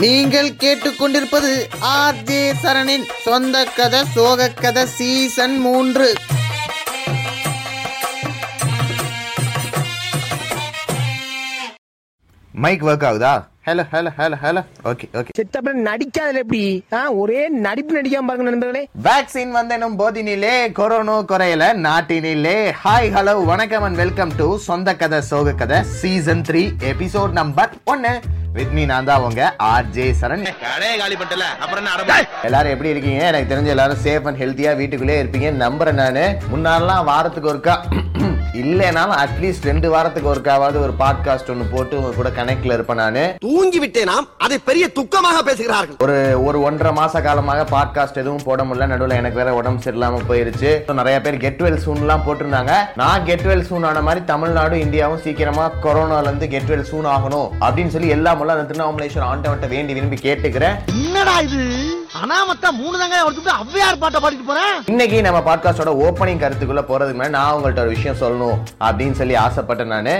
நீங்கள் கேட்டுக்கொண்டிருப்பது R J சரணின் சொந்த கதை சோக கதை சீசன் மூன்று. மைக் ஒர்க் ஆகுதா? Hello hello hello hello okay okay செத்தப்பட நடிக்காதல எப்படி? ஒரே நடிப்பு நடிக்காம பாருங்க நண்பர்களே. வேக்சின் வந்தனும் போதினிலே கொரோனா குறையல நாட்டினிலே. ஹாய் ஹலோ வணக்கம் அண்ட் வெல்கம் டு சொந்த கதை சோக கதை சீசன் த்ரீ எபிசோட் நம்பர் ஒன்னு வித் மீ நான் தான் உங்க ஆர் ஜே சரண். கடையை காலி பண்ணிட்டல. அப்புறம் எல்லாரும் எப்படி இருக்கீங்க? எனக்கு தெரிஞ்ச எல்லாரும் சேஃப் அண்ட் ஹெல்த்தியா வீட்டுக்குள்ளே இருப்பீங்க நம்புறேன் நானு. முன்னாடிலாம் வாரத்துக்கு ஒருக்கா இல்லைனாலும் அட்லீஸ்ட் ரெண்டு வாரத்துக்கு ஒருக்காவது ஒரு பாட்காஸ்ட் ஒன்னு போட்டு உங்க கூட கனெக்ட்ல இருப்பேன் நானு. தூங்கி விட்டேனாம் அதை பெரிய துக்கமாக பேசுகிறார்கள். ஒரு ஒரு ஒன்றரை மாச காலமாக பாட்காஸ்ட் எதுவும் போட முடியல. நடுவில் எனக்கு வேற உடம்பு சரியில்லாம போயிருச்சு. நிறைய பேர் கெட் வெல் சூன்லாம் போட்டிருந்தாங்க. நான் கெட் வெல் சூன் ஆன மாதிரி தமிழ்நாடு இந்தியாவும் சீக்கிரமா கொரோனால இருந்து கெட் வெல் சூன் ஆகணும் அப்படின்னு சொல்லி எல்லா முள்ள அந்த திருவண்ணாமலேஸ்வரர் ஆண்டவன்ட்ட வேண்டி விரும்பி கேட்டுக்கிறேன். என்னடா இது? அனாமத்தா மூணு தாங்க ஒருத்தர் அவ்வையார் பாட்டை பாடிட்டு போறேன்? இன்னைக்கு நம்ம பாட்காஸ்டோட ஓப்பனிங் கருத்துக்குள்ள போறதுக்கு முன்னாடி நான் உங்கள்ட்ட ஒரு விஷயம் சொல்லணும் அப்படின்னு சொல்லி ஆசைப்பட்டேன் நானு.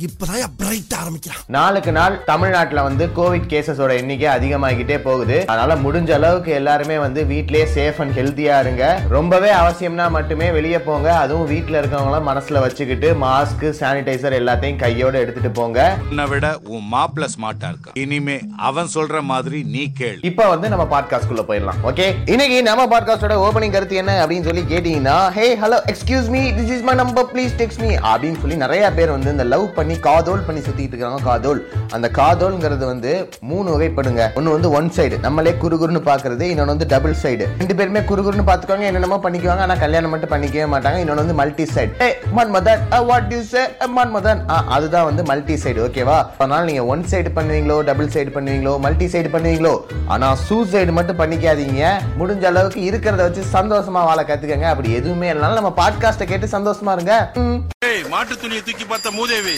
இப்பதான் பிரைட் ஆரம்பிக்கிறான். நாளுக்கு நாள் தமிழ்நாட்டுல வந்து கோவிட் கேசஸோட எண்ணிக்கை அதிகமாகிட்டே போகுது. அதனால முடிஞ்ச அளவுக்கு எல்லாருமே வந்து வீட்லயே சேஃப் அண்ட் ஹெல்த்தியா இருங்க. ரொம்பவே அவசியம்னா மட்டுமே வெளியே போங்க. அதுவும் வீட்ல இருக்கவங்கள மனசுல வச்சுக்கிட்டு மாஸ்க் சானிடைசர் எல்லாத்தையும் கையோட எடுத்துட்டு போங்க. உன்னை விட உன் மாப்பிள்ள ஸ்மார்ட்டா இருக்கா இனிமே அவன் சொல்ற மாதிரி நீ கேளு. இப்போ வந்து நம்ம பாட்காஸ்ட் குள்ள போயிடலாம். ஓகே இன்னைக்கு நம்ம பாட்காஸ்டோட ஓபனிங் கருத்து என்ன அப்படின்னு சொல்லி கேட்டீங்கன்னா hey hello excuse me this is my number please text me அப்படின்னு சொல்லி நிறைய பேர் வந்து இந்த லவ் பண்ணி காதோல் பண்ணி சுத்திட்டு இருக்காங்க காதோல். அந்த காதோல்ங்கிறது வந்து மூணு வகைப்படுங்க. ஒன்னு வந்து ஒன் சைடு நம்மளே குறுகுறுன்னு பாக்குறது இன்னொன்று வந்து டபுள் சைடு ரெண்டு பேருமே குறுகுறுன்னு பாத்துக்கோங்க என்னென்னமோ பண்ணிக்குவாங்க ஆனா கல்யாணம் மட்டும் பண்ணிக்கவே மாட்டாங்க. இன்னொன்று வந்து multi side A Manmadhan what you say Manmadhan ஆ, அதுதான் வந்து மல்டி சைடு ஓகேவா அதனால நீங்க ஒன் சைடு பண்ணுவீங்களோ டபுள் சைடு பண்ணுவீங்களோ மல்டி சைடு பண்ணுவீங்களோ ஆனா சூசைடு மட்டும் பண்ணிக்காதீங்க. முடிஞ்ச அளவுக்கு இருக்கிறத வச்சு சந்தோஷமா வாழ கத்துக்கங்க. அப்படி எதுவுமே இல்லைனாலும் நம்ம பாட்காஸ்ட்டை கேட்டு சந்தோஷமா இருங்க. மாட்டு துணியை தூக்கி பார்த்த மூதேவி.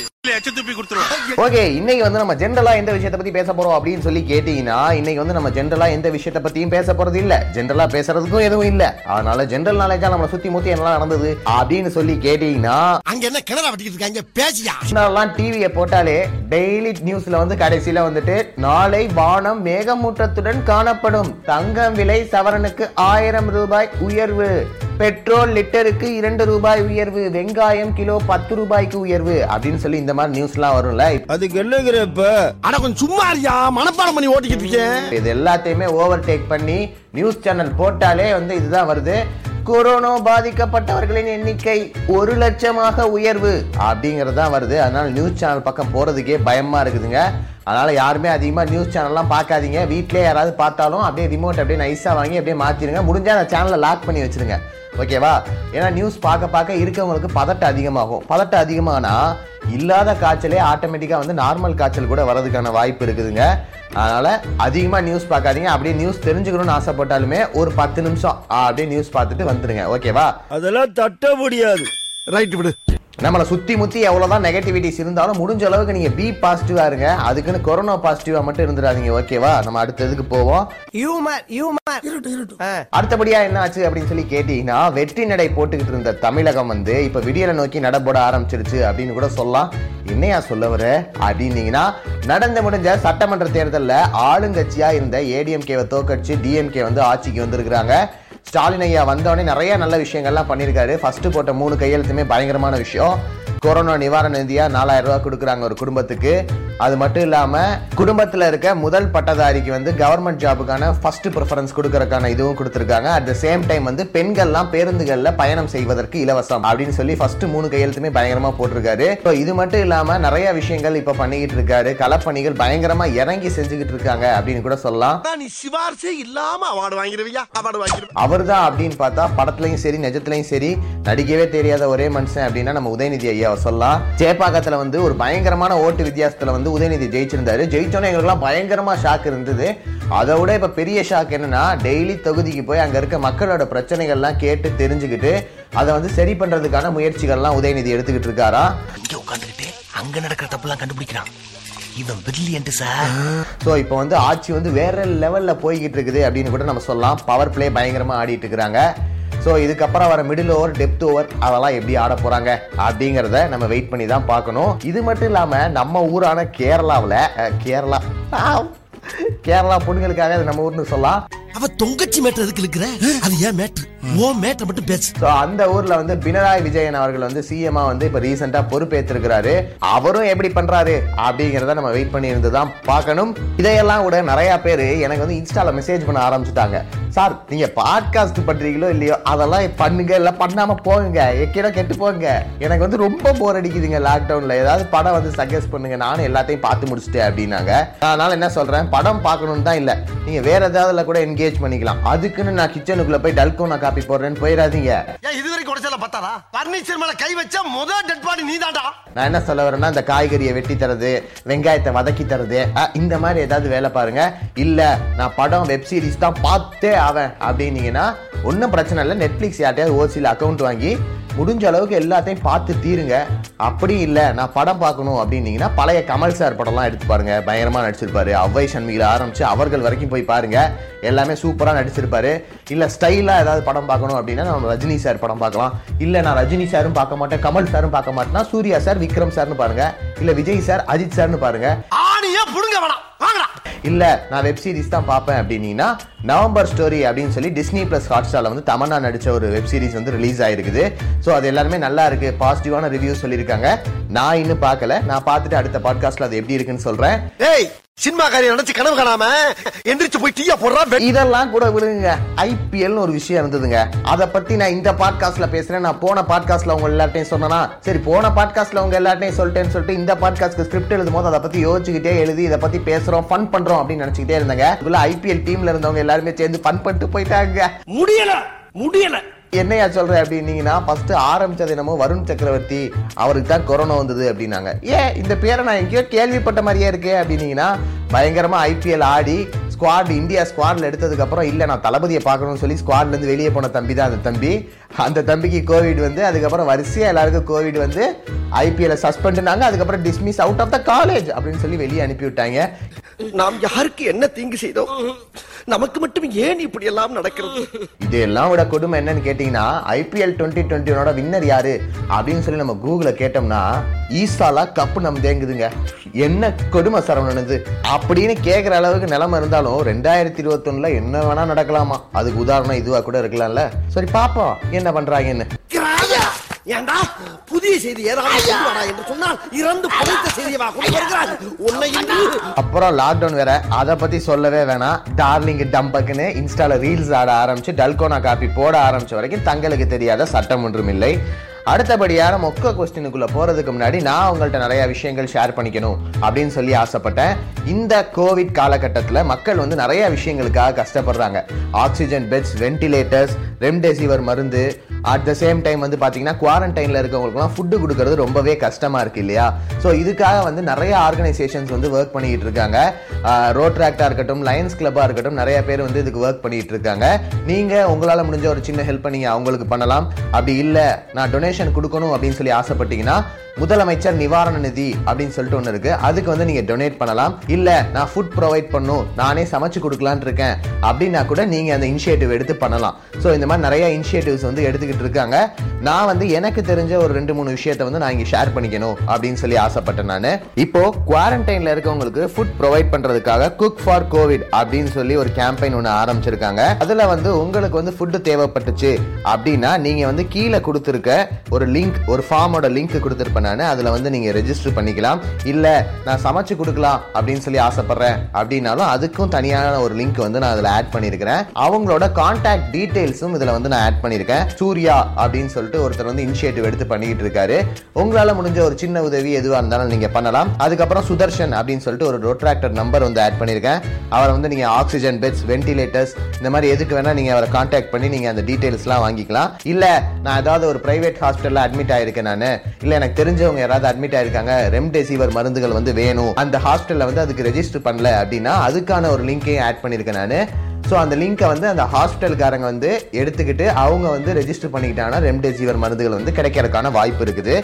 ஓகே இன்னைக்கு வந்து நம்ம ஜென்ரலா எந்த விஷயத்தை பத்தி பேச போறோம் அப்படின்னு சொல்லி கேட்டீங்கன்னா இன்னைக்கு வந்து நம்ம ஜென்ரலா எந்த விஷயத்தை பத்தியும் பேச போறது இல்ல. ஜென்ரலா பேசுறதுக்கும் எதுவும் இல்ல. அதனால ஜென்ரல் நாலேஜா நம்மள சுத்தி முத்தி என்னலாம் நடந்தது அப்படின்னு சொல்லி கேட்டீங்கன்னா அங்க என்ன கிணற வெட்டிக்கிட்டு இருக்காங்க? பேசியா? முன்னாடிலாம் டிவியை போட்டாலே டெய்லி நியூஸ்ல வந்து கடைசியில வந்துட்டு நாளை வானம் மேகமூட்டத்துடன் காணப்படும். தங்கம் விலை சவரனுக்கு ஆயிரம் ரூபாய் உயர்வு. பெட்ரோல் லிட்டருக்கு இரண்டு ரூபாய் உயர்வு வெங்காயம் கிலோ பத்து ரூபாய்க்கு உயர்வு அப்படின்னு சொல்லி இந்த மாதிரி நியூஸ்லாம் வரும்ல. அதுக்கு என்னங்கிறப்ப அட கொஞ்சம் சும்மா இருக்கியா? மனப்பாடம் பண்ணி ஓட்டிக்கிட்டு இருக்கேன். இது எல்லாத்தையுமே ஓவர் டேக் பண்ணி நியூஸ் சேனல் போட்டாலே வந்து இதுதான் வருது. கொரோனா பாதிக்கப்பட்டவர்களின் எண்ணிக்கை ஒரு லட்சமாக உயர்வு அப்படிங்கிறது தான் வருது. அதனால நியூஸ் சேனல் பக்கம் போறதுக்கே பயமா இருக்குதுங்க. அதனால யாருமே அதிகமா நியூஸ் சேனல்லாம் பார்க்காதீங்க. வீட்லயே யாராவது பார்த்தாலும் அப்படியே ரிமோட் அப்படியே நைஸா வாங்கி அப்படியே மாத்திருங்க முடிஞ்சா அந்த சேனலை லாக் பண்ணி வச்சிருங்க. ஓகேவா? ஏன்னா நியூஸ் பார்க்க பார்க்க இருக்கவங்களுக்கு பதட்டம் அதிகமாகும். பதட்டம் அதிகமானா இல்லாத காய்ச்சலே ஆட்டோமேட்டிக்கா வந்து நார்மல் காய்ச்சல் கூட வரதுக்கான வாய்ப்பு இருக்குதுங்க. அதனால அதிகமா நியூஸ் பார்க்காதீங்க. அப்படியே நியூஸ் தெரிஞ்சுக்கணும்னு ஆசைப்பட்டாலுமே ஒரு பத்து நிமிஷம் அப்படியே நியூஸ் பார்த்துட்டு வந்துருங்க. ஓகேவா? அதெல்லாம் தட்ட முடியாது. ரைட் விடு. நம்மளை சுத்தி முத்தி எவ்வளவுதான் நெகட்டிவிட்டிஸ் இருந்தாலும் முடிஞ்ச அளவுக்கு நீங்க பி பாசிட்டிவா இருங்க. அதுக்குன்னு கொரோனா பாசிட்டிவா மட்டும் இருந்துடாதீங்க ஓகேவா நம்ம அடுத்ததுக்கு போவோம். ஹியூமர் ஹியூமர் அடுத்தபடியா என்ன ஆச்சு அப்படின்னு சொல்லி கேட்டீங்கன்னா வெற்றி நடை போட்டுக்கிட்டு இருந்த தமிழகம் வந்து இப்ப விடியலை நோக்கி நடப்போட ஆரம்பிச்சிருச்சு அப்படின்னு கூட சொல்லலாம். என்னையா சொல்ல வர அப்படின்னீங்கன்னா நடந்து முடிஞ்ச சட்டமன்ற தேர்தல்ல ஆளுங்கட்சியா இருந்த ஏடிஎம்கேவை தோக்கடிச்சு டிஎம்கே வந்து ஆட்சிக்கு வந்திருக்கிறாங்க. ஸ்டாலின் ஐயா வந்தவொடனே நிறைய நல்ல விஷயங்கள்லாம் பண்ணியிருக்காரு. ஃபர்ஸ்ட் போட்ட மூணு கையெழுத்துமே பயங்கரமான விஷயம். கொரோனா நிவாரண நிதியா நாலாயிரம் ரூபாய் கொடுக்குறாங்க ஒரு குடும்பத்துக்கு. அது மட்டும் இல்லாம குடும்பத்துல இருக்க முதல் பட்டதாரிக்கு வந்து கவர்மெண்ட் ஜாபுக்கான ஃபர்ஸ்ட் ப்ரிஃபரன்ஸ் கொடுக்கறதுக்கான இதுவும் கொடுத்துருக்காங்க. அட் த சேம் டைம் வந்து பெண்கள்லாம் பேருந்துகள்ல பயணம் செய்வதற்கு இலவசம் அப்படின்னு சொல்லி ஃபர்ஸ்ட் மூணு கையெழுத்துமே பயங்கரமா போட்டிருக்காரு. So, இது மட்டும் இல்லாம நிறைய விஷயங்கள் இப்ப பண்ணிக்கிட்டு இருக்காரு. களப்பணிகள் பயங்கரமா இறங்கி செஞ்சுக்கிட்டு இருக்காங்க அப்படின்னு கூட சொல்லலாம். நீ சிவார்சே இல்லாம அவார்டு வாங்கிருவியா? அவார்டு வாங்கிருவியா அவர்தான் அப்படின்னு பார்த்தா படத்துலயும் சரி நிஜத்துலயும் சரி. நடிக்கவே தெரியாத ஒரே மனுஷன் அப்படின்னா நம்ம உதயநிதி ஐயாவை சொல்லலாம் சேப்பாக்கத்துல வந்து ஒரு பயங்கரமான ஓட்டு வித்தியாசத்துல வந்து உதயநிதி ஜெயிச்சிருந்தாரு. ஜெயிச்சோன்னே எங்களுக்குலாம் பயங்கரமா ஷாக் இருந்தது. அதை விட இப்ப பெரிய ஷாக் என்னன்னா டெய்லி தொகுதிக்கு போய் அங்க இருக்க மக்களோட பிரச்சனைகள்லாம் கேட்டு தெரிஞ்சுக்கிட்டு அதை வந்து சரி பண்றதுக்கான முயற்சிகள்லாம் உதயநிதி எடுத்துக்கிட்டு இருக்காரா? இங்க உட்காந்துக்கிட்டு அங்க நடக்கிற தப்புலாம் கண்டுபிடிக்கிறான். இவன் பிரில்லியன்ட் சார் ஸோ இப்போ வந்து ஆட்சி வந்து வேற லெவல்ல போய்கிட்டு இருக்குது அப்படின்னு கூட நம்ம சொல்லலாம். பவர் பிளே பயங்கரமா ஆடிட்டு இருக்கிறாங்க. ஸோ இதுக்கப்புறம் வர மிடில் ஓவர் டெப்த் ஓவர் அதெல்லாம் எப்படி ஆட போறாங்க அப்படிங்கிறத நம்ம வெயிட் பண்ணி தான் பார்க்கணும். இது மட்டும் இல்லாம நம்ம ஊரான கேரளாவில் கேரளா கேரளா பொண்ணுங்களுக்காக நம்ம ஊர்னு சொல்லலாம். அவ தொங்கச்சி மேட்டர் எதுக்கு இருக்கிற அது ஏன் மேட்ரு ஓ மேட்டர் மட்டும் பேசு. ஸோ அந்த ஊர்ல வந்து பினராயி விஜயன் அவர்கள் வந்து சிஎம்ஆ வந்து இப்ப ரீசெண்டா பொறுப்பேற்றிருக்கிறாரு அவரும் எப்படி பண்றாரு அப்படிங்கறத நம்ம வெயிட் பண்ணி இருந்து தான் பார்க்கணும். இதையெல்லாம் கூட நிறைய பேர் எனக்கு வந்து இன்ஸ்டால மெசேஜ் பண்ண ஆரம்பிச்சுட்டாங்க. சார் நீங்க பாட்காஸ்ட் பண்றீங்களோ இல்லையோ அதெல்லாம் பண்ணுங்க. இல்ல பண்ணாம போங்க. எக்கேடோ கெட்டு போங்க. எனக்கு வந்து ரொம்ப போர் அடிக்குதுங்க லாக்டவுன்ல ஏதாவது படம் வந்து சஜஸ்ட் பண்ணுங்க. நானும் எல்லாத்தையும் பார்த்து முடிச்சுட்டேன் அப்படின்னாங்க. அதனால என்ன சொல்றேன்? படம் பார்க்கணும்னு தான் இல்ல. நீங்க வேற ஏதாவதுல கூட என்கேஜ் பண்ணிக்கலாம். அதுக்குன்னு நான் கிச்சனுக்குள்ள போய் டல்கோனா காப்பி போடுறேன்னு போயிடாதீங்க. ஏன் இதுவரைக்கும் உடச்சல பத்தாதா? பர்னிச்சர் மேல கை வச்சா முதல் டெட் பாடி நீதான்டா. நான் என்ன சொல்ல வரேன்னா இந்த காய்கறியை வெட்டி தரது வெங்காயத்தை வதக்கி தரது. இந்த மாதிரி ஏதாவது வேலை பாருங்க. இல்ல நான் படம் வெப் சீரிஸ் தான் பார்த்தே ஆவேன் அப்படின்னீங்கன்னா ஒன்றும் பிரச்சனை இல்லை. நெட்ஃப்ளிக்ஸ் யார்ட்டையாவது ஓசியில் அக்கௌண்ட் வாங்கி முடிஞ்ச அளவுக்கு எல்லாத்தையும் பார்த்து தீருங்க. அப்படி இல்லை நான் படம் பார்க்கணும் அப்படின்னீங்கன்னா பழைய கமல் சார் படம்லாம் எடுத்து பாருங்க. பயங்கரமாக நடிச்சிருப்பாரு. அவ்வை சண்மிகில ஆரம்பிச்சு அவர்கள் வரைக்கும் போய் பாருங்க. எல்லாமே சூப்பராக நடிச்சிருப்பாரு. இல்லை ஸ்டைலாக ஏதாவது படம் பார்க்கணும் அப்படின்னா நம்ம ரஜினி சார் படம் பார்க்கலாம். இல்லை நான் ரஜினி சாரும் பார்க்க மாட்டேன் கமல் சாரும் பார்க்க மாட்டேன்னா சூர்யா சார் விக்ரம் சார்னு பாருங்க. இல்லை விஜய் சார் அஜித் சார்னு பாருங்க. புடுங்க வேணாம். வாங்கடா. இல்ல நான் வெப் சீரிஸ் தான் பார்ப்பேன் அப்படின்னீங்கன்னா நவம்பர் ஸ்டோரி அப்படின்னு சொல்லி டிஸ்னி பிளஸ் ஹாட் ஸ்டார்ல வந்து தமன்னா நடிச்ச ஒரு வெப் சீரிஸ் வந்து ரிலீஸ் ஆயிருக்குது. ஸோ அது எல்லாருமே நல்லா இருக்கு. பாசிட்டிவான ரிவ்யூ சொல்லியிருக்காங்க. நான் இன்னும் பார்க்கல. நான் பார்த்துட்டு அடுத்த பாட்காஸ்ட்ல அது எப்படி இருக்குன்னு சொல்றேன். சினிமா காரியம் நினைச்சு கனவு காணாம எந்திரிச்சு போய் டீயா போடுறா இதெல்லாம் கூட விடுங்க ஐபிஎல்னு ஒரு விஷயம் இருந்ததுங்க. அதை பத்தி நான் இந்த பாட்காஸ்ட்ல பேசுறேன். நான் போன பாட்காஸ்ட்ல உங்க எல்லார்ட்டையும் சொன்னேனா சரி போன பாட்காஸ்ட்ல உங்க எல்லார்ட்டையும் சொல்லிட்டேன்னு சொல்லிட்டு இந்த பாட்காஸ்ட்க்கு ஸ்கிரிப்ட் எழுதும் போது அதை பத்தி யோசிச்சுக்கிட்டே எழுதி இதை பத்தி பேசுறோம் ஃபன் பண்றோம் அப்படின்னு நினைச்சுக்கிட்டே இருந்தேங்க. இதுல ஐபிஎல் டீம்ல இருந்தவங்க எல்லாருமே சேர்ந்து ஃபன் பண்ணிட்டு போயிட்டாங்க. முடியல முடியல. என்னையா சொல்ற அப்படின்னீங்கன்னா ஃபர்ஸ்ட் ஆரம்பிச்சது என்னமோ வருண் சக்கரவர்த்தி அவருக்கு தான் கொரோனா வந்தது அப்படின்னாங்க. ஏன் இந்த பேரை நான் எங்கேயோ கேள்விப்பட்ட மாதிரியே இருக்கே அப்படின்னீங்கன்னா பயங்கரமா ஐபிஎல் ஆடி ஸ்குவாட் இந்தியா ஸ்குவாட்ல எடுத்ததுக்கப்புறம் இல்லை நான் தளபதியை பார்க்கணும்னு சொல்லி ஸ்குவாட்லேருந்து வெளியே போன தம்பி தான் அந்த தம்பி. அந்த தம்பிக்கு கோவிட் வந்து அதுக்கப்புறம் வரிசையாக எல்லாருக்கும் கோவிட் வந்து ஐபிஎல்ல சஸ்பெண்ட்னாங்க அதுக்கப்புறம் dismiss out of the college அப்படின்னு சொல்லி வெளியே அனுப்பி விட்டாங்க. நாம் யாருக்கு என்ன தீங்கு செய்தோம் நமக்கு மட்டும் ஏன் இப்படி எல்லாம் நடக்கிறது? இதெல்லாம் விட கொடுமை என்னன்னு கேட்டீங்கன்னா ஐபிஎல் டுவெண்ட்டி டுவெண்ட்டியோட வின்னர் யாரு? அப்படின்னு சொல்லி நம்ம கூகுள கேட்டோம்னா ஈசாலா கப்பு நம்ம தேங்குதுங்க. என்ன கொடுமை சரவணனுது அப்படின்னு கேட்குற அளவுக்கு நிலைமை இருந்தாலும் ரெண்டாயிரத்தி இருபத்தொன்னுல என்ன வேணா நடக்கலாமா? அதுக்கு உதாரணம் இதுவா கூட இருக்கலாம்ல. சரி பாப்போம். என்ன பண்றாங்கன்னு. ஏண்டா? புதிய செய்தி ஏதாவது என்று சொன்னால் இறந்து புதைத்த செய்தியவா கொண்டு வருகிறார். உன்னை அப்புறம் லாக்டவுன் வேற. அதை பத்தி சொல்லவே வேணாம். டார்லிங் டம்பக்குன்னு இன்ஸ்டால ரீல்ஸ் ஆட ஆரம்பிச்சு டல்கோனா காப்பி போட ஆரம்பிச்ச வரைக்கும் தங்களுக்கு தெரியாத சட்டம் ஒன்றும் இல்லை. அடுத்தபடியான மொக்க கொஸ்டினுக்குள்ள போறதுக்கு முன்னாடி நான் உங்கள்ட்ட நிறைய விஷயங்கள் ஷேர் பண்ணிக்கணும் அப்படின்னு சொல்லி ஆசைப்பட்டேன். இந்த கோவிட் காலகட்டத்தில் மக்கள் வந்து நிறைய விஷயங்களுக்காக கஷ்டப்படுறாங்க. ஆக்சிஜன் பெட்ஸ் வென்டிலேட்டர்ஸ் ரெம்டெசிவர் மருந்து அட் த சேம் டைம் வந்து பார்த்தீங்கன்னா குவாரண்டைனில் இருக்கவங்களுக்குலாம் ஃபுட்டு கொடுக்கறது ரொம்பவே கஷ்டமாக இருக்கு இல்லையா? ஸோ இதுக்காக வந்து நிறைய ஆர்கனைசேஷன்ஸ் வந்து ஒர்க் பண்ணிக்கிட்டு இருக்காங்க. ரோட்ராக்டாக இருக்கட்டும் லயன்ஸ் கிளப்பாக இருக்கட்டும் நிறைய பேர் வந்து இதுக்கு ஒர்க் பண்ணிகிட்டு இருக்காங்க. நீங்கள் உங்களால் முடிஞ்ச ஒரு சின்ன ஹெல்ப் நீங்கள் அவங்களுக்கு பண்ணலாம். அப்படி இல்லை நான் டொனேஷன் கொடுக்கணும் அப்படின்னு சொல்லி ஆசைப்பட்டீங்கன்னா முதலமைச்சர் நிவாரண நிதி அப்படின்னு சொல்லிட்டு ஒன்று இருக்கு. அதுக்கு வந்து நீங்க டொனேட் பண்ணலாம். இல்ல நான் ஃபுட் ப்ரொவைட் பண்ணும். நானே சமைச்சு கொடுக்கலான் இருக்கேன். அப்படின்னா கூட நீங்க அந்த இனிஷியேட்டிவ் எடுத்து பண்ணலாம். ஸோ இந்த மாதிரி நிறைய இனிஷியேட்டிவ்ஸ் வந்து எடுத்துக்கிட்டு இருக்காங்க. நான் வந்து எனக்கு தெரிஞ்ச ஒரு ரெண்டு மூணு விஷயத்த வந்து நான் இங்க ஷேர் பண்ணிக்கணும் அப்படின்னு சொல்லி ஆசைப்பட்டேன் நான். இப்போ குவாரண்டைன்ல இருக்கவங்களுக்கு ஃபுட் ப்ரொவைட் பண்றதுக்காக குக் ஃபார் கோவிட் அப்படின்னு சொல்லி ஒரு கேம்பெயின் ஒன்று ஆரம்பிச்சிருக்காங்க. அதுல வந்து உங்களுக்கு வந்து ஃபுட்டு தேவைப்பட்டுச்சு அப்படின்னா நீங்க வந்து கீழே கொடுத்துருக்க ஒரு லிங்க் ஒரு ஃபார்மோட லிங்க் கொடுத்துருப்பேன் நான் அதில் வந்து நீங்கள் ரெஜிஸ்டர் பண்ணிக்கலாம். இல்லை நான் சமைச்சு கொடுக்கலாம் அப்படின்னு சொல்லி ஆசைப்படுறேன் அப்படின்னாலும் அதுக்கும் தனியான ஒரு லிங்க் வந்து நான் அதில் ஆட் பண்ணியிருக்கிறேன் அவங்களோட கான்டாக்ட் டீடைல்ஸும் இதில் வந்து நான் ஆட் பண்ணியிருக்கேன் சூர்யா அப்படின்னு சொல்லிட்டு ஒருத்தர் வந்து இனிஷியேட்டிவ் எடுத்து பண்ணிக்கிட்டு இருக்காரு. உங்களால முடிஞ்ச ஒரு சின்ன உதவி எதுவாக இருந்தாலும் நீங்க பண்ணலாம். அதுக்கப்புறம் சுதர்ஷன் அப்படின்னு சொல்லிட்டு ஒரு ரோட்ராக்டர் நம்பர் வந்து ஆட் பண்ணியிருக்கேன் அவரை வந்து நீங்க ஆக்சிஜன் பெட்ஸ் வென்டிலேட்டர்ஸ் இந்த மாதிரி எதுக்கு வேணா நீங்க அவரை கான்டாக்ட் பண்ணி நீங்க அந்த டீட்டெயில்ஸ்லாம் வாங்கிக்கலாம். இல்ல நான் ஏதாவது ஒரு பிரைவேட் ஹாஸ்பிட்டலில் அட்மிட் ஆயிருக்கேன் நான். இல்லை எனக்கு தெரிஞ்சவங்க யாராவது அட்மிட் ஆயிருக்காங்க ரெம்டெசிவர் மருந்துகள் வந்து வேணும். அந்த ஹாஸ்டல்ல வந்து அதுக்கு ரெஜிஸ்டர் பண்ணல அப்படின்னா அதுக்கான ஒரு லிங்கையும் ஆட் பண்ணியிருக்கேன் நான். ஸோ அந்த லிங்கை வந்து அந்த ஹாஸ்பிட்டல்காரங்க வந்து எடுத்துக்கிட்டு அவங்க வந்து ரெஜிஸ்டர் பண்ணிக்கிட்டாங்கன்னா ரெம்டெசிவர் மருந்துகள் வந்து கிடைக்கிறதுக்கான வாய்ப்பு இருக்குது.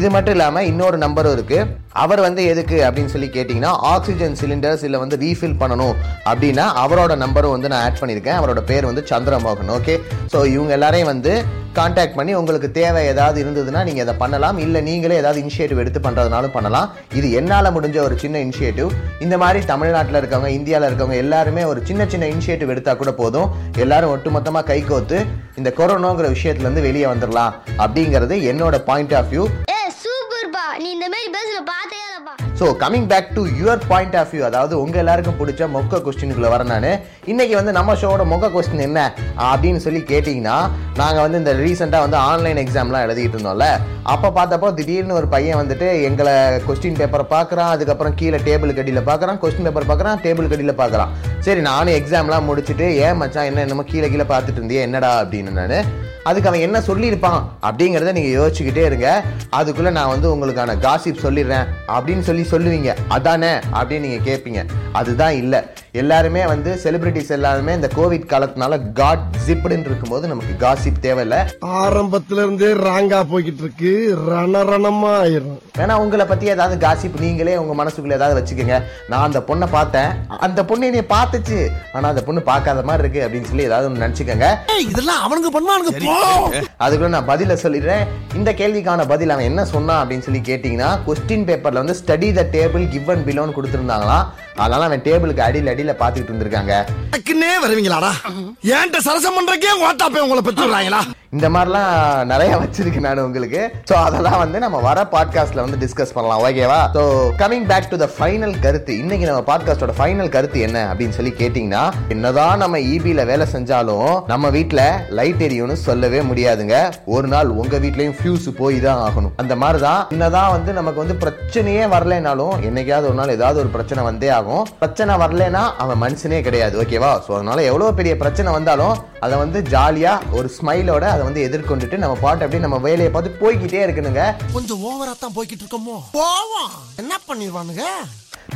இது மட்டும் இல்லாமல் இன்னொரு நம்பரும் இருக்குது அவர் வந்து எதுக்கு அப்படின்னு சொல்லி கேட்டிங்கன்னா ஆக்சிஜன் சிலிண்டர்ஸ் இல்லை வந்து ரீஃபில் பண்ணணும் அப்படின்னா அவரோட நம்பரும் வந்து நான் ஆட் பண்ணியிருக்கேன். அவரோட பேர் வந்து சந்திரமோகன் ஓகே ஸோ இவங்க எல்லாரையும் வந்து காண்டாக்ட் பண்ணி உங்களுக்கு தேவை ஏதாவது இருந்ததுன்னா நீங்கள் அதை பண்ணலாம். இல்லை நீங்களே ஏதாவது இனிஷியேட்டிவ் எடுத்து பண்ணுறதுனாலும் பண்ணலாம். இது என்னால் முடிஞ்ச ஒரு சின்ன இனிஷியேட்டிவ் இந்த மாதிரி தமிழ்நாட்டில் இருக்கவங்க இந்தியாவில் இருக்கவங்க எல்லாருமே ஒரு சின்ன சின்ன இனிஷியேட்டிவ் எடுத்தால் கூட போதும். எல்லாரும் ஒட்டுமொத்தமாக கை கோத்து இந்த கொரோனாங்கிற விஷயத்துலேருந்து வெளியே வந்துடலாம் அப்படிங்கிறது என்னோட பாயிண்ட் ஆஃப் வியூ ஏ நீ இந்த மாதிரி பேசுகிற so coming back to your point of view அதாவது உங்கள் எல்லாருக்கும் பிடிச்ச மொக்க கொஸ்டினுக்குள்ளே வரேன் நான். இன்னைக்கு வந்து நம்ம ஷோவோட மொக்க கொஸ்டின் என்ன? அப்படின்னு சொல்லி கேட்டிங்கன்னா நாங்கள் வந்து இந்த ரீசெண்டாக வந்து ஆன்லைன் எக்ஸாம்லாம் எழுதிட்டு இருந்தோம்ல. அப்போ பார்த்தப்போ திடீர்னு ஒரு பையன் வந்துட்டு எங்களை கொஸ்டின் பேப்பரை பார்க்குறான் அதுக்கப்புறம் கீழே டேபிள் கடியில் பார்க்குறான் கொஸ்டின் பேப்பர் பார்க்குறான் டேபிள் கடியில் பார்க்குறான். சரி நானும் எக்ஸாம்லாம் முடிச்சுட்டு ஏன் மச்சான் என்ன என்னமோ கீழே கீழே பார்த்துட்டு இருந்தியே என்னடா? அப்படின்னு நான். அதுக்கு அவன் என்ன சொல்லியிருப்பான் அப்படிங்கிறத நீங்கள் யோசிச்சுக்கிட்டே இருங்க. அதுக்குள்ளே நான் வந்து உங்களுக்கான காசிப் சொல்லிடுறேன் அப்படின்னு சொல்லி சொல்லுவீங்க. அதானே? அப்படின்னு நீங்க கேட்பீங்க அதுதான் இல்ல. எல்லாருமே வந்து செலிபிரிட்டிஸ் எல்லாருமே இந்த கோவிட் காலத்தினால காட் ஜிப்டுன்னு இருக்கும்போது நமக்கு காசிப் தேவையில்லை. ஆரம்பத்துல இருந்தே ராங்கா போய்கிட்டு இருக்கு ரணரணமா ஆயிரும். வேணா உங்களை பத்தி ஏதாவது காசிப் நீங்களே உங்க மனசுக்குள்ள ஏதாவது வச்சுக்கோங்க. நான் அந்த பொண்ணை பார்த்தேன். அந்த பொண்ணு என்னை பார்த்துச்சு. ஆனா அந்த பொண்ணு பார்க்காத மாதிரி இருக்கு அப்படின்னு சொல்லி ஏதாவது ஒன்று நினச்சிக்கோங்க. இதெல்லாம் அவனுங்க பண்ணுவானுங்க போ! அதுக்குள்ள நான் பதில சொல்லிடுறேன். இந்த கேள்விக்கான பதில் அவன் என்ன சொன்னான் அப்படின்னு சொல்லி கேட்டிங்கன்னா கொஸ்டின் பேப்பர்ல வந்து study the table give and பிலோன்னு கொடுத்துருந்தாங்களாம். அதனால அவன் டேபிளுக்கு அடியில் அடியில் பார்த்துக்கிட்டு இருந்திருக்காங்க. எனக்குன்னே வருவீங்களாடா. ஏன்ட்ட சரசம் பண்றக்கே ஓட்டாப்பே உங்களை பெற்றுறாங்களா இந்த மாதிரிலாம் நிறைய வச்சிருக்கு நான் உங்களுக்கு. ஸோ அதெல்லாம் வந்து நம்ம வர பாட்காஸ்ட்ல வந்து டிஸ்கஸ் பண்ணலாம். ஓகேவா so coming back to the final கருத்து. இன்னைக்கு நம்ம பாட்காஸ்டோட ஃபைனல் கருத்து என்ன அப்படின்னு சொல்லி கேட்டிங்கன்னா என்னதான் நம்ம இபியில் வேலை செஞ்சாலும் நம்ம வீட்டில் லைட் எரியும்னு சொல்லவே முடியாதுங்க. ஒரு நாள் உங்க வீட்லயும் ஃபியூஸ் போய் தான் ஆகணும். அந்த மாதிரி தான் என்னதான் வந்து நமக்கு வந்து பிரச்சனையே வரலைனாலும் என்னைக்காவது ஒரு நாள் ஏதாவது ஒரு பிரச்சனை வந்தே ஆகும். பிரச்சனை வரலனா அவன் மனுஷனே கிடையாது. ஓகேவா? ஸோ அதனால எவ்வளோ பெரிய பிரச்சனை வந்தாலும் அதை வந்து ஜாலியாக ஒரு ஸ்மைலோட அதை வந்து எதிர்கொண்டுட்டு நம்ம பாட்டு அப்படியே நம்ம வேலையை பார்த்து போய்கிட்டே இருக்கணுங்க. கொஞ்சம் ஓவரா தான் போய்கிட்டு இருக்கோமோ? போவோம். என்ன பண்ணிடுவானுங்க?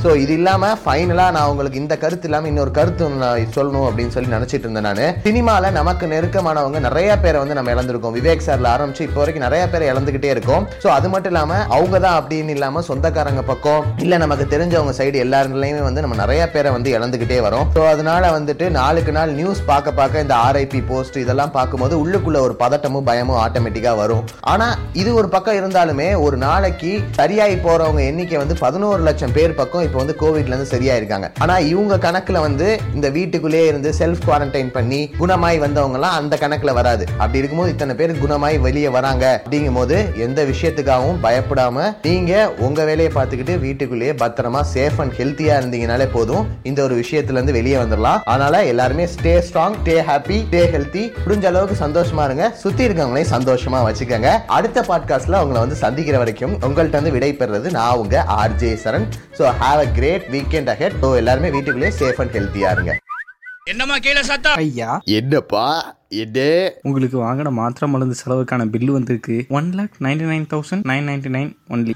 ஸோ இது இல்லாமல் ஃபைனலாக நான் உங்களுக்கு இந்த கருத்து இல்லாமல் இன்னொரு கருத்து நான் சொல்லணும் அப்படின்னு சொல்லி நினச்சிட்டு இருந்தேன் நான். சினிமாவில் நமக்கு நெருக்கமானவங்க நிறைய பேரை வந்து நம்ம இழந்திருக்கோம். விவேக் சாரில் ஆரம்பிச்சு இப்போ வரைக்கும் நிறைய பேரை இழந்துக்கிட்டே இருக்கோம். ஸோ அது மட்டும் இல்லாமல் அவங்க தான் அப்படின்னு இல்லாமல் சொந்தக்காரங்க பக்கம் இல்லை நமக்கு தெரிஞ்சவங்க சைடு எல்லாருலையுமே வந்து நம்ம நிறைய பேரை வந்து இழந்துக்கிட்டே வரோம். ஸோ அதனால வந்துட்டு நாளுக்கு நாள் நியூஸ் பார்க்க பார்க்க இந்த ஆர்ஐபி போஸ்ட் இதெல்லாம் பார்க்கும்போது உள்ளுக்குள்ள ஒரு பதட்டமும் பயமும் ஆட்டோமேட்டிக்காக வரும். ஆனால் இது ஒரு பக்கம் இருந்தாலுமே ஒரு நாளைக்கு சரியாகி போகிறவங்க எண்ணிக்கை வந்து பதினோரு லட்சம் பேர் பக்கம் இப்போ வந்து கோவிட்லேருந்து சரியாயிருக்காங்க. ஆனால் ஆனா இவங்க கணக்குல வந்து இந்த வீட்டுக்குள்ளேயே இருந்து செல்ஃப் குவாரண்டைன் பண்ணி குணமாய் வந்தவங்க எல்லாம் அந்த கணக்குல வராது. அப்படி இருக்கும்போது இத்தனை பேர் குணமாய் வெளியே வராங்க. அப்படிங்கும் போது எந்த விஷயத்துக்காகவும் பயப்படாம நீங்க உங்க வேலையை பார்த்துக்கிட்டு வீட்டுக்குள்ளேயே பத்திரமா சேஃப் அண்ட் ஹெல்த்தியா இருந்தீங்கனாலே போதும். இந்த ஒரு விஷயத்துல இருந்து வெளியே வந்துடலாம் அதனால எல்லாருமே stay strong stay happy stay healthy முடிஞ்ச அளவுக்கு சந்தோஷமா இருங்க. சுத்தி இருக்கவங்களையும் சந்தோஷமா வச்சுக்கோங்க. அடுத்த பாட்காஸ்ட்ல உங்களை வந்து சந்திக்கிற வரைக்கும் உங்கள்கிட்ட வந்து விடை பெறுறது நான் உங்க RJ Saran. So have a great weekend ahead so எல்லாருமே வீட்டுக்குள்ளேயே சேஃப் அண்ட் ஹெல்த்தியா இருங்க. என்னம்மா கீழே சத்தம் ஐயா. என்னப்பா? என்ன? உங்களுக்கு வாங்கின மாத்திரை மருந்து செலவுக்கான பில்லு வந்திருக்கு. One lakh ninety nine thousand nine ninety nine only